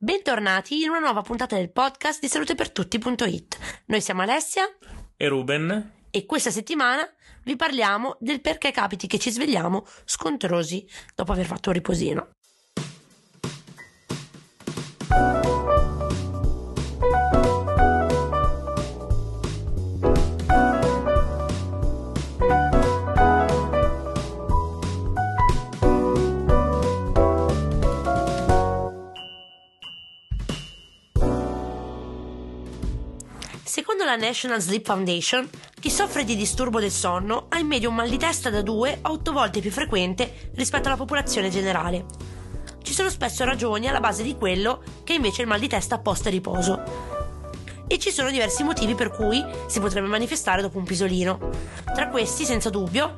Bentornati in una nuova puntata del podcast di salutepertutti.it. Noi siamo Alessia e Ruben e questa settimana vi parliamo del perché capiti che ci svegliamo scontrosi dopo aver fatto un riposino. Secondo la National Sleep Foundation, chi soffre di disturbo del sonno ha in media un mal di testa da 2 a 8 volte più frequente rispetto alla popolazione generale. Ci sono spesso ragioni alla base di quello che invece è il mal di testa post riposo. E ci sono diversi motivi per cui si potrebbe manifestare dopo un pisolino. Tra questi, senza dubbio,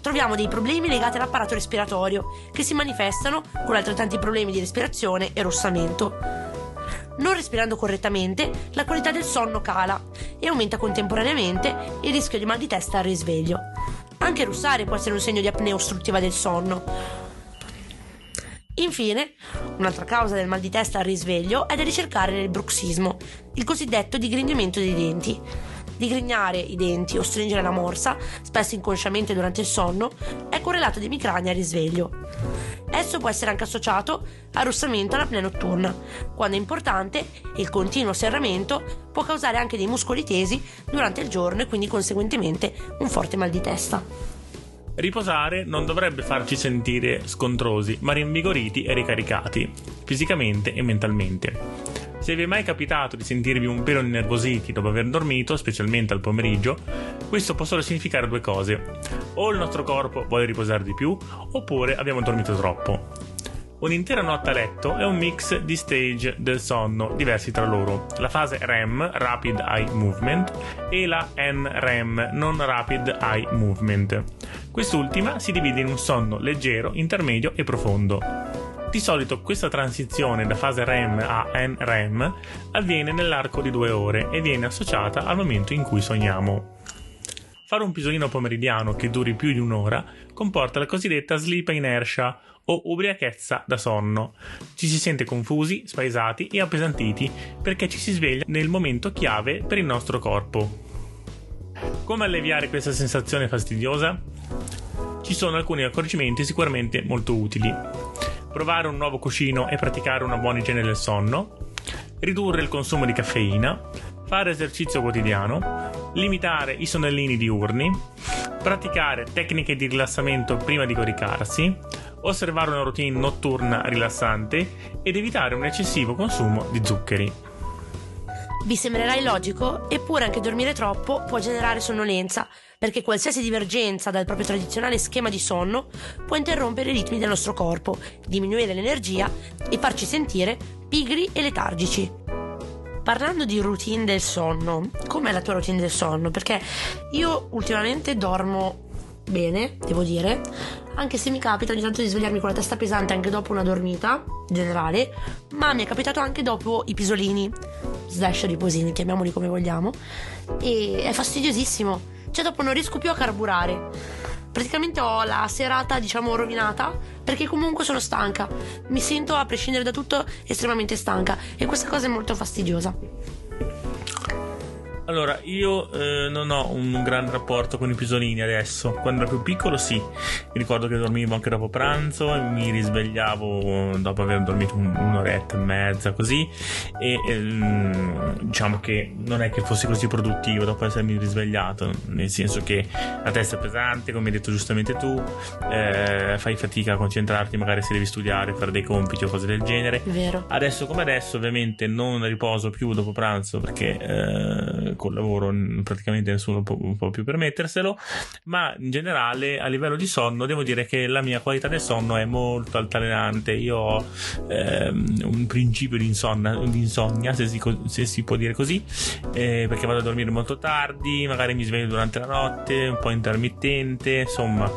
troviamo dei problemi legati all'apparato respiratorio, che si manifestano con altrettanti problemi di respirazione e rossamento non respirando correttamente, la qualità del sonno cala e aumenta contemporaneamente il rischio di mal di testa al risveglio. Anche russare può essere un segno di apnea ostruttiva del sonno. Infine, un'altra causa del mal di testa al risveglio è da ricercare nel bruxismo, il cosiddetto digrignamento dei denti digrignare i denti o stringere la morsa, spesso inconsciamente durante il sonno, è correlato ad emicrania al risveglio. Esso può essere anche associato al russamento all'apnea notturna. Quando è importante, il continuo serramento può causare anche dei muscoli tesi durante il giorno e quindi conseguentemente un forte mal di testa. Riposare non dovrebbe farci sentire scontrosi, ma rinvigoriti e ricaricati, fisicamente e mentalmente. Se vi è mai capitato di sentirvi un pelo innervositi dopo aver dormito, specialmente al pomeriggio, questo può solo significare due cose. O il nostro corpo vuole riposare di più, oppure abbiamo dormito troppo. Un'intera notte a letto è un mix di stage del sonno diversi tra loro. La fase REM, Rapid Eye Movement, e la NREM, Non Rapid Eye Movement. Quest'ultima si divide in un sonno leggero, intermedio e profondo. Di solito questa transizione da fase REM a NREM avviene nell'arco di due ore e viene associata al momento in cui sogniamo. Fare un pisolino pomeridiano che duri più di un'ora comporta la cosiddetta sleep inertia o ubriachezza da sonno. Ci si sente confusi, spaesati e appesantiti perché ci si sveglia nel momento chiave per il nostro corpo. Come alleviare questa sensazione fastidiosa? Ci sono alcuni accorgimenti sicuramente molto utili provare un nuovo cuscino e praticare una buona igiene del sonno, ridurre il consumo di caffeina, fare esercizio quotidiano, limitare i sonnellini diurni, praticare tecniche di rilassamento prima di coricarsi, osservare una routine notturna rilassante ed evitare un eccessivo consumo di zuccheri. Vi sembrerà illogico, eppure anche dormire troppo può generare sonnolenza, perché qualsiasi divergenza dal proprio tradizionale schema di sonno può interrompere i ritmi del nostro corpo, diminuire l'energia e farci sentire pigri e letargici. Parlando di routine del sonno, com'è la tua routine del sonno? Perché io ultimamente dormo bene, devo dire, anche se mi capita ogni tanto di svegliarmi con la testa pesante anche dopo una dormita generale, ma mi è capitato anche dopo i pisolini, slash riposini, chiamiamoli come vogliamo, e è fastidiosissimo, cioè dopo non riesco più a carburare. Praticamente ho la serata, diciamo, rovinata perché comunque sono stanca. Mi sento, a prescindere da tutto, estremamente stanca e questa cosa è molto fastidiosa. Allora, io eh, non ho un grande rapporto con i pisolini adesso. Quando ero più piccolo, sì. Mi ricordo che dormivo anche dopo pranzo e mi risvegliavo dopo aver dormito un, un'oretta e mezza, così. E ehm, diciamo che non è che fossi così produttivo dopo essermi risvegliato, nel senso che la testa è pesante, come hai detto giustamente tu, eh, fai fatica a concentrarti, magari se devi studiare, fare dei compiti o cose del genere. Vero. Adesso come adesso, ovviamente, non riposo più dopo pranzo perché. Col lavoro praticamente nessuno può, può, più permetterselo, ma in generale a livello di sonno devo dire che la mia qualità del sonno è molto altalenante. Io ho ehm, un principio di insonnia, di insonnia se, si, se, si, può dire così, eh, perché vado a dormire molto tardi, magari mi sveglio durante la notte, un po' intermittente, insomma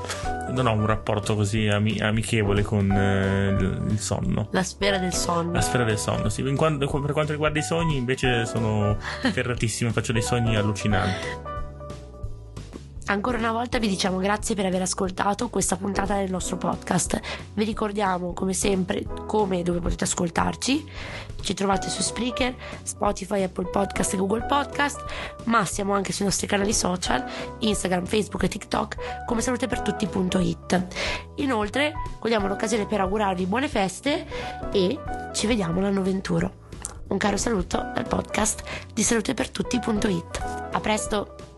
non ho un rapporto così ami- amichevole con eh, il sonno. La sfera del sonno. La sfera del sonno, sì. Quanto, per quanto riguarda i sogni, invece sono ferratissimo, faccio dei sogni allucinanti. Ancora una volta vi diciamo grazie per aver ascoltato questa puntata del nostro podcast. Vi ricordiamo come sempre come e dove potete ascoltarci. Ci trovate su Spreaker, Spotify, Apple Podcast e Google Podcast, ma siamo anche sui nostri canali social, Instagram, Facebook e TikTok come salutepertutti.it. Inoltre, cogliamo l'occasione per augurarvi buone feste e ci vediamo l'anno 21. Un caro saluto dal podcast di salutepertutti.it. A presto!